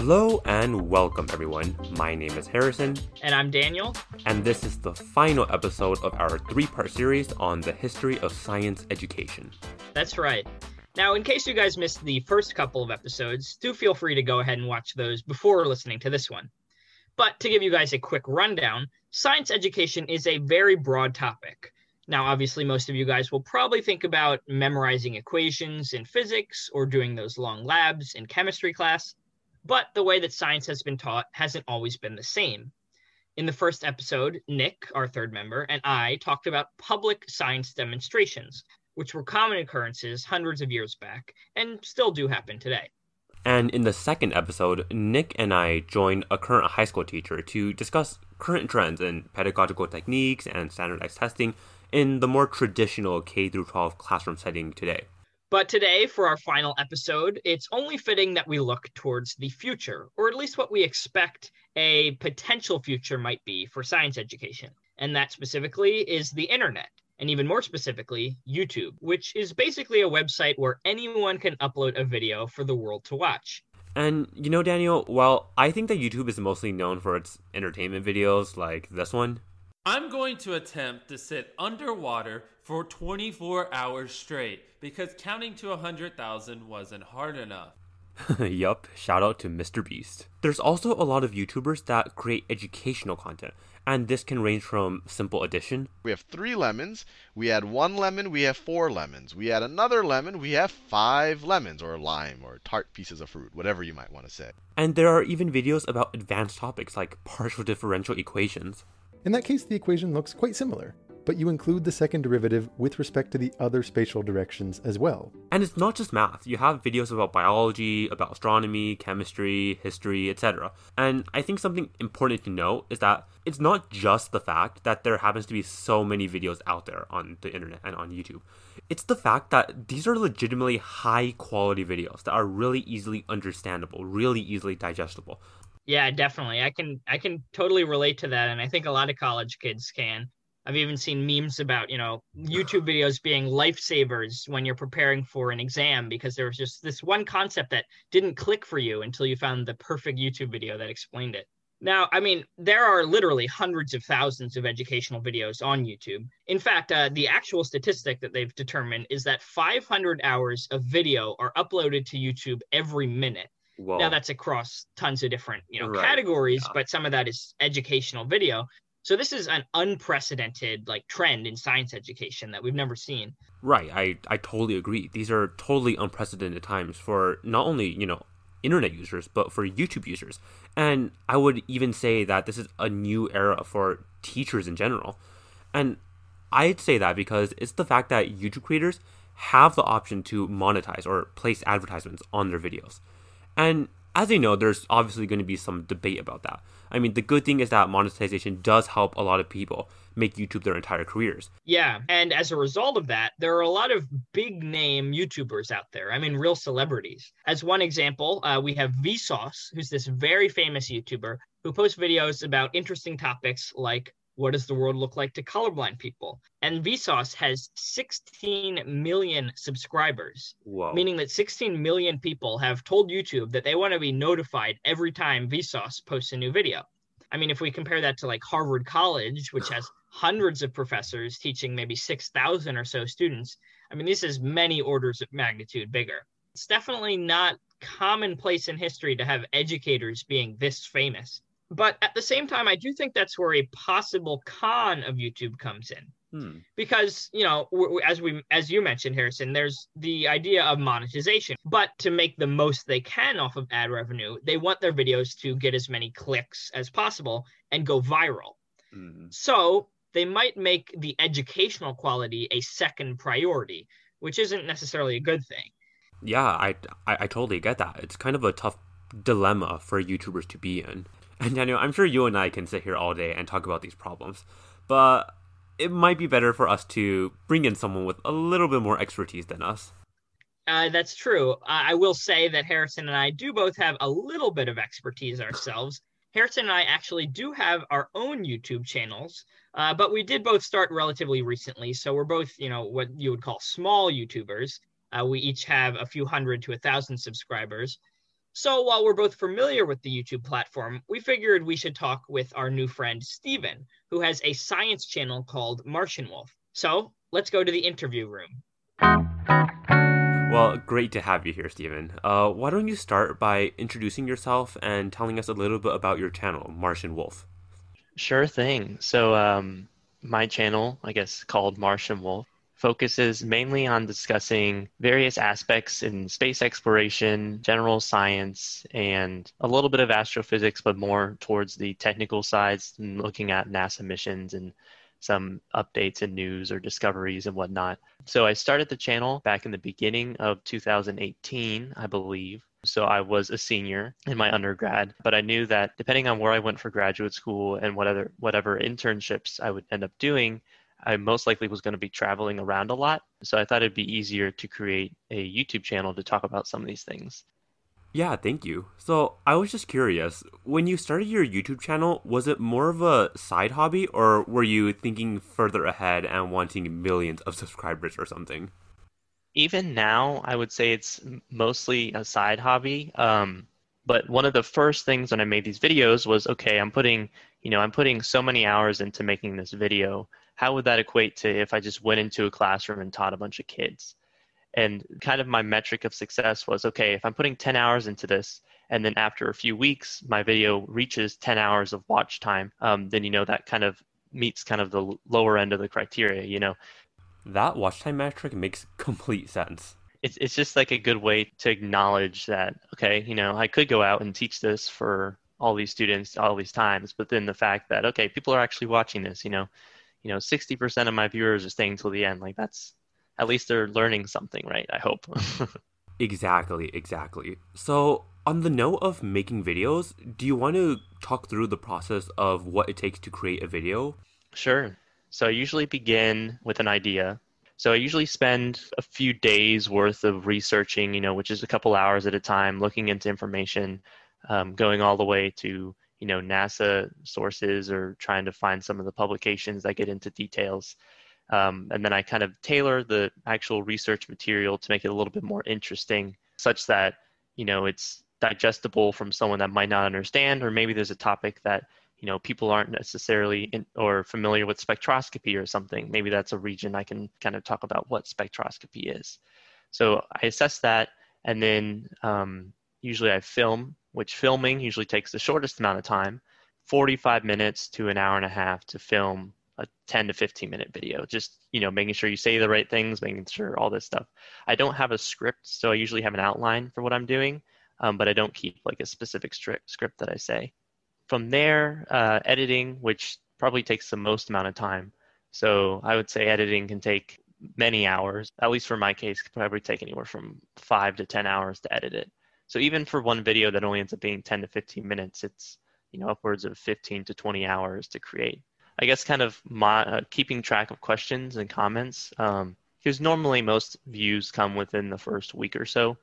Hello and welcome, everyone. My name is Harrison, And I'm Daniel. and this is the final episode of our three part series on the history of science education. That's right. Now, in case you guys missed the first couple of episodes, do feel free to go ahead and watch those before listening to this one. But to give you guys a quick rundown, science education is a very broad topic. Now, obviously, most of you guys will probably think about memorizing equations in physics or doing those long labs in chemistry class, but the way that science has been taught hasn't always been the same. In the first episode, Nick, our third member, and I talked about public science demonstrations, which were common occurrences hundreds of years back and still do happen today. And in the second episode, Nick and I joined a current high school teacher to discuss current trends in pedagogical techniques and standardized testing in the more traditional K 12 classroom setting today. But today, for our final episode, it's only fitting that we look towards the future, or at least what we expect a potential future might be for science education. And that specifically is the internet, and even more specifically, YouTube, which is basically a website where anyone can upload a video for the world to watch. And you know, Daniel, while I think that YouTube is mostly known for its entertainment videos like this one, I'm going to attempt to sit underwater for 24 hours straight because counting to 100,000 wasn't hard enough. yup, shout out to Mr. Beast. There's also a lot of YouTubers that create educational content, and this can range from simple addition. We have three lemons. We add one lemon, we have four lemons. We add another lemon, we have five lemons, or lime, or tart pieces of fruit, whatever you might want to say. And there are even videos about advanced topics like partial differential equations. In that case, the equation looks quite similar, but you include the second derivative with respect to the other spatial directions as well. And it's not just math. You have videos about biology, about astronomy, chemistry, history, etc. And I think something important to note is that it's not just the fact that there happens to be so many videos out there on the internet and on YouTube. It's the fact that these are legitimately high quality videos that are really easily understandable, really easily digestible. Yeah, definitely. I can I can totally relate to that and I think a lot of college kids can. I've even seen memes about, you know, YouTube videos being lifesavers when you're preparing for an exam because there was just this one concept that didn't click for you until you found the perfect YouTube video that explained it. Now, I mean, there are literally hundreds of thousands of educational videos on YouTube. In fact, uh, the actual statistic that they've determined is that 500 hours of video are uploaded to YouTube every minute. Whoa. Now that's across tons of different, you know, Right, categories, yeah. but some of that is educational video. So this is an unprecedented like trend in science education that we've never seen. Right, I, I totally agree. These are totally unprecedented times for not only, you know, internet users, but for YouTube users. And I would even say that this is a new era for teachers in general. And I'd say that because it's the fact that YouTube creators have the option to monetize or place advertisements on their videos. And as you know, there's obviously going to be some debate about that. I mean, the good thing is that monetization does help a lot of people make YouTube their entire careers. Yeah, and as a result of that, there are a lot of big name YouTubers out there. I mean, real celebrities. As one example, uh, we have Vsauce, who's this very famous YouTuber who posts videos about interesting topics like what does the world look like to colorblind people? And Vsauce has 16 million subscribers. Whoa. meaning that 16 million people have told YouTube that they want to be notified every time Vsauce posts a new video. I mean, if we compare that to like Harvard College, which has hundreds of professors teaching maybe 6,000 or so students, I mean, this is many orders of magnitude bigger. It's definitely not commonplace in history to have educators being this famous. But at the same time, I do think that's where a possible con of YouTube comes in Hmm. because you know as we as you mentioned harrison there's the idea of monetization but to make the most they can off of ad revenue they want their videos to get as many clicks as possible and go viral Hmm. so they might make the educational quality a second priority which isn't necessarily a good thing Yeah, I, I I totally get that. It's kind of a tough dilemma for YouTubers to be in. And Daniel, I'm sure you and I can sit here all day and talk about these problems, but it might be better for us to bring in someone with a little bit more expertise than us. Uh, that's true. Uh, I will say that Harrison and I do both have a little bit of expertise ourselves. Harrison and I actually do have our own YouTube channels, uh, but we did both start relatively recently. So we're both, you know, what you would call small YouTubers. Uh, we each have a few hundred to a thousand subscribers. So while we're both familiar with the YouTube platform, we figured we should talk with our new friend Steven, who has a science channel called Martian Wolf. So let's go to the interview room. Well, great to have you here, Steven. Uh, why don't you start by introducing yourself and telling us a little bit about your channel, Martian Wolf? Sure thing. So, um, my channel, I guess called Martian Wolf, focuses mainly on discussing various aspects in space exploration, general science, and a little bit of astrophysics, but more towards the technical sides, and looking at NASA missions and some updates and news or discoveries and whatnot. So I started the channel back in the beginning of 2018, I believe. So I was a senior in my undergrad, but I knew that depending on where I went for graduate school and whatever whatever internships I would end up doing, I most likely was going to be traveling around a lot. So I thought it'd be easier to create a YouTube channel to talk about some of these things. Yeah, thank you. So I was just curious, when you started your YouTube channel, was it more of a side hobby or were you thinking further ahead and wanting millions of subscribers or something? Even now, I would say it's mostly a side hobby. Um, but one of the first things when I made these videos was, okay, I'm putting, you know, I'm putting so many hours into making this video how would that equate to if I just went into a classroom and taught a bunch of kids? And kind of my metric of success was okay, if I'm putting 10 hours into this, and then after a few weeks, my video reaches 10 hours of watch time, um, then you know that kind of meets kind of the lower end of the criteria, you know. That watch time metric makes complete sense. It's, it's just like a good way to acknowledge that, okay, you know, I could go out and teach this for all these students all these times, but then the fact that, okay, people are actually watching this, you know, you know 60% of my viewers are staying till the end. Like that's at least they're learning something right? I hope. Exactly exactly. So on the note of making videos do you want to talk through the process of what it takes to create a video? Sure. So i usually begin with an idea. So i usually spend a few days worth of researching you know which is a couple hours at a time looking into information um, going all the way to you know NASA sources or trying to find some of the publications that get into details. Um, and then I kind of tailor the actual research material to make it a little bit more interesting, such that you know it's digestible from someone that might not understand, or maybe there's a topic that you know people aren't necessarily in, or familiar with spectroscopy or something. Maybe that's a region I can kind of talk about what spectroscopy is. So I assess that, and then um, usually I film which filming usually takes the shortest amount of time 45 minutes to an hour and a half to film a 10 to 15 minute video. Just you know making sure you say the right things making sure all this stuff. I don't have a script so i usually have an outline for what i'm doing um, but i don't keep like a specific stri- script that i say. From there uh, editing which probably takes the most amount of time. So i would say editing can take many hours. At least for my case could probably take anywhere from five to ten hours to edit it so even for one video that only ends up being 10 to 15 minutes, it's you know upwards of 15 to 20 hours to create. I guess kind of my, uh, keeping track of questions and comments um, because normally most views come within the first week or so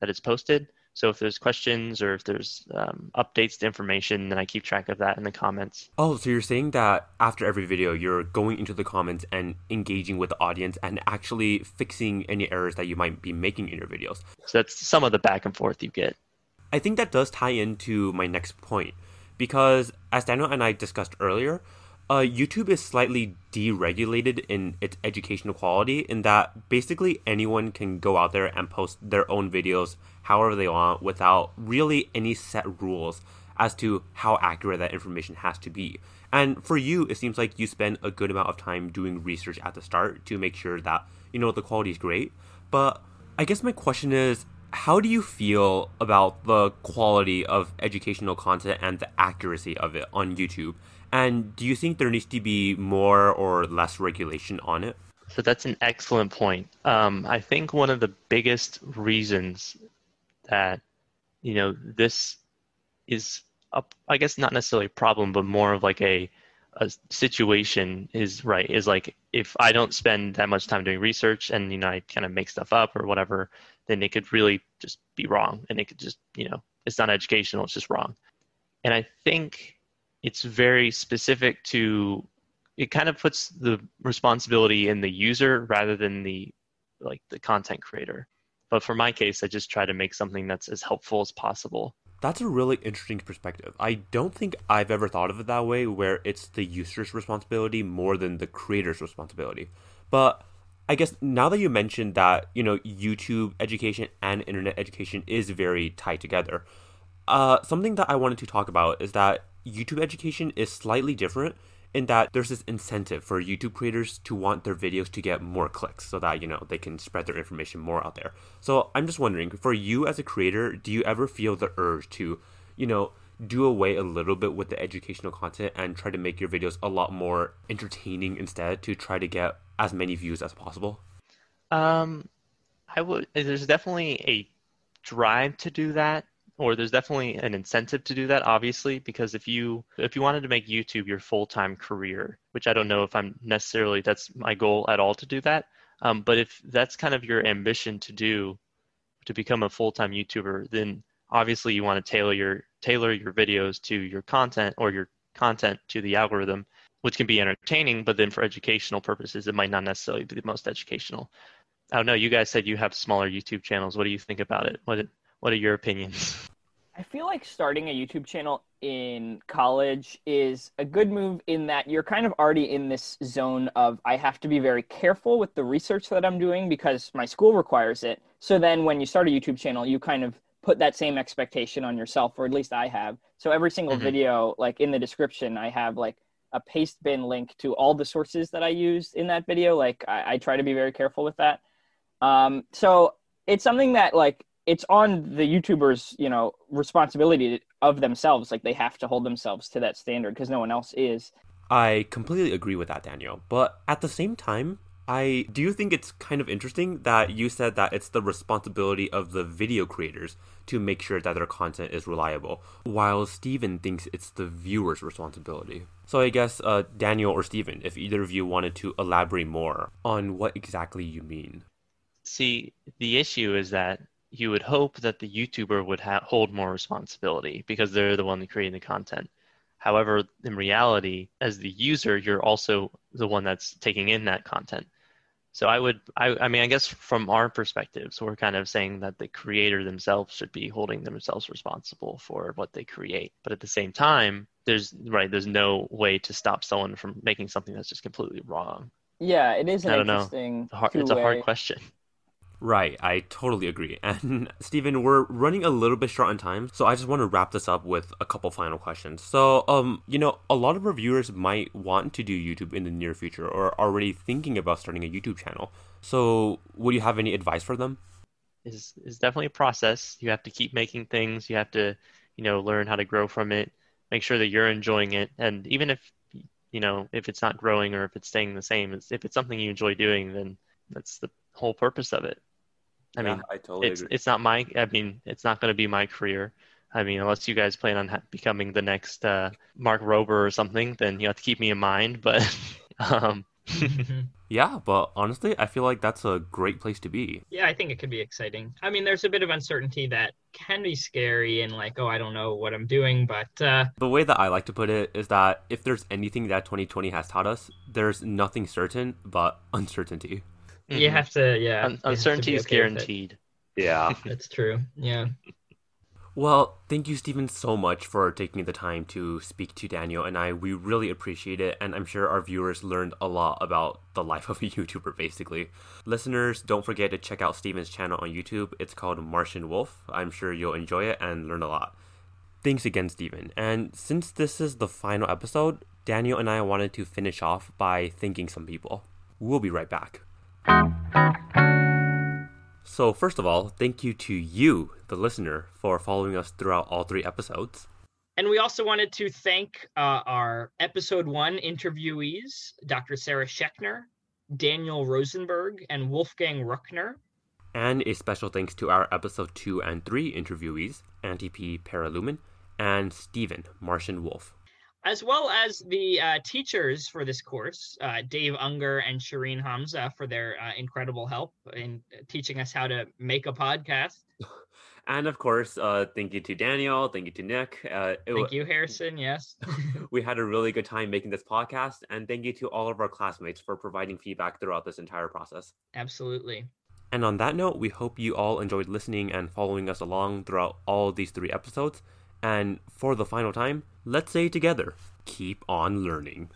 that it's posted. So if there's questions or if there's um, updates to information, then I keep track of that in the comments. Oh, so you're saying that after every video, you're going into the comments and engaging with the audience and actually fixing any errors that you might be making in your videos. So that's some of the back and forth you get. I think that does tie into my next point because, as Daniel and I discussed earlier, uh, YouTube is slightly deregulated in its educational quality in that basically anyone can go out there and post their own videos however they want without really any set rules as to how accurate that information has to be. And for you, it seems like you spend a good amount of time doing research at the start to make sure that, you know, the quality is great. But I guess my question is how do you feel about the quality of educational content and the accuracy of it on YouTube? And do you think there needs to be more or less regulation on it? So that's an excellent point. Um, I think one of the biggest reasons that you know this is, a, I guess, not necessarily a problem, but more of like a a situation is right is like if I don't spend that much time doing research and you know I kind of make stuff up or whatever, then it could really just be wrong and it could just you know it's not educational, it's just wrong. And I think it's very specific to it kind of puts the responsibility in the user rather than the like the content creator But for my case, I just try to make something that's as helpful as possible. That's a really interesting perspective. I don't think I've ever thought of it that way, where it's the user's responsibility more than the creator's responsibility. But I guess now that you mentioned that, you know, YouTube education and internet education is very tied together, uh, something that I wanted to talk about is that YouTube education is slightly different in that there's this incentive for YouTube creators to want their videos to get more clicks so that, you know, they can spread their information more out there. So I'm just wondering, for you as a creator, do you ever feel the urge to, you know, do away a little bit with the educational content and try to make your videos a lot more entertaining instead to try to get as many views as possible? Um, I would. There's definitely a drive to do that, or there's definitely an incentive to do that. Obviously, because if you if you wanted to make YouTube your full time career, which I don't know if I'm necessarily that's my goal at all to do that. Um, but if that's kind of your ambition to do, to become a full time YouTuber, then obviously you want to tailor your tailor your videos to your content or your content to the algorithm which can be entertaining but then for educational purposes it might not necessarily be the most educational i don't know you guys said you have smaller youtube channels what do you think about it what what are your opinions I feel like starting a YouTube channel in college is a good move in that you're kind of already in this zone of I have to be very careful with the research that I'm doing because my school requires it. So then when you start a YouTube channel, you kind of put that same expectation on yourself, or at least I have. So every single Mhm. video, like in the description, I have like a paste bin link to all the sources that I used in that video. Like I, I try to be very careful with that. Um, so it's something that like it's on the YouTubers, you know, responsibility of themselves. Like they have to hold themselves to that standard because no one else is. I completely agree with that, Daniel. But at the same time, I do think it's kind of interesting that you said that it's the responsibility of the video creators to make sure that their content is reliable, while Steven thinks it's the viewer's responsibility. So I guess uh, Daniel or Steven, if either of you wanted to elaborate more on what exactly you mean. See, the issue is that you would hope that the YouTuber would ha- hold more responsibility because they're the one creating the content. However, in reality, as the user, you're also the one that's taking in that content. So I would, I, I mean, I guess from our perspectives, we're kind of saying that the creator themselves should be holding themselves responsible for what they create. But at the same time, there's right, there's no way to stop someone from making something that's just completely wrong. Yeah, it is an I don't know. It's a hard, it's a hard question. Right, I totally agree. And Stephen, we're running a little bit short on time, so I just want to wrap this up with a couple final questions. So, um, you know, a lot of reviewers might want to do YouTube in the near future or already thinking about starting a YouTube channel. So, would you have any advice for them? is is definitely a process. You have to keep making things. You have to, you know, learn how to grow from it. Make sure that you're enjoying it, and even if, you know, if it's not growing or if it's staying the same, if it's something you enjoy doing, then that's the whole purpose of it. I mean, I totally it's it's not my. I mean, it's not going to be my career. I mean, unless you guys plan on ha- becoming the next uh, Mark Rober or something, then you have to keep me in mind. But um, Yeah, but honestly, I feel like that's a great place to be. yeah, I think it could be exciting. I mean, there's a bit of uncertainty that can be scary and like, oh, I don't know what I'm doing, but uh, The way that I like to put it is that if there's anything that 2020 has taught us, there's nothing certain but uncertainty. You mhm. have to, yeah. Un- you have to uncertainty is okay with it. guaranteed. Yeah. That's true. Yeah. Well, thank you, Stephen, so much for taking the time to speak to Daniel and I. We really appreciate it, and I'm sure our viewers learned a lot about the life of a YouTuber, basically. Listeners, don't forget to check out Stephen's channel on YouTube. It's called Martian Wolf. I'm sure you'll enjoy it and learn a lot. Thanks again, Stephen. And since this is the final episode, Daniel and I wanted to finish off by thanking some people. We'll be right back. So, first of all, thank you to you, the listener, for following us throughout all three episodes. And we also wanted to thank uh, our episode one interviewees, Dr. Sara Schechner, Daniel Rosenberg, and Wolfgang Rueckner. And a special thanks to our episode 2 and 3 interviewees, Auntie P. Paralumen and Stephen, Martian Wolf. As well as the uh, teachers for this course, uh, Dave Unger and Shireen Hamza, for their uh, incredible help in teaching us how to make a podcast. And of course, uh, thank you to Daniel, thank you to Nick. Uh, Thank you, Harrison. Yes. we had a really good time making this podcast, and thank you to all of our classmates for providing feedback throughout this entire process. Absolutely. And on that note, we hope you all enjoyed listening and following us along throughout all these three episodes. And for the final time, let's say together keep on learning.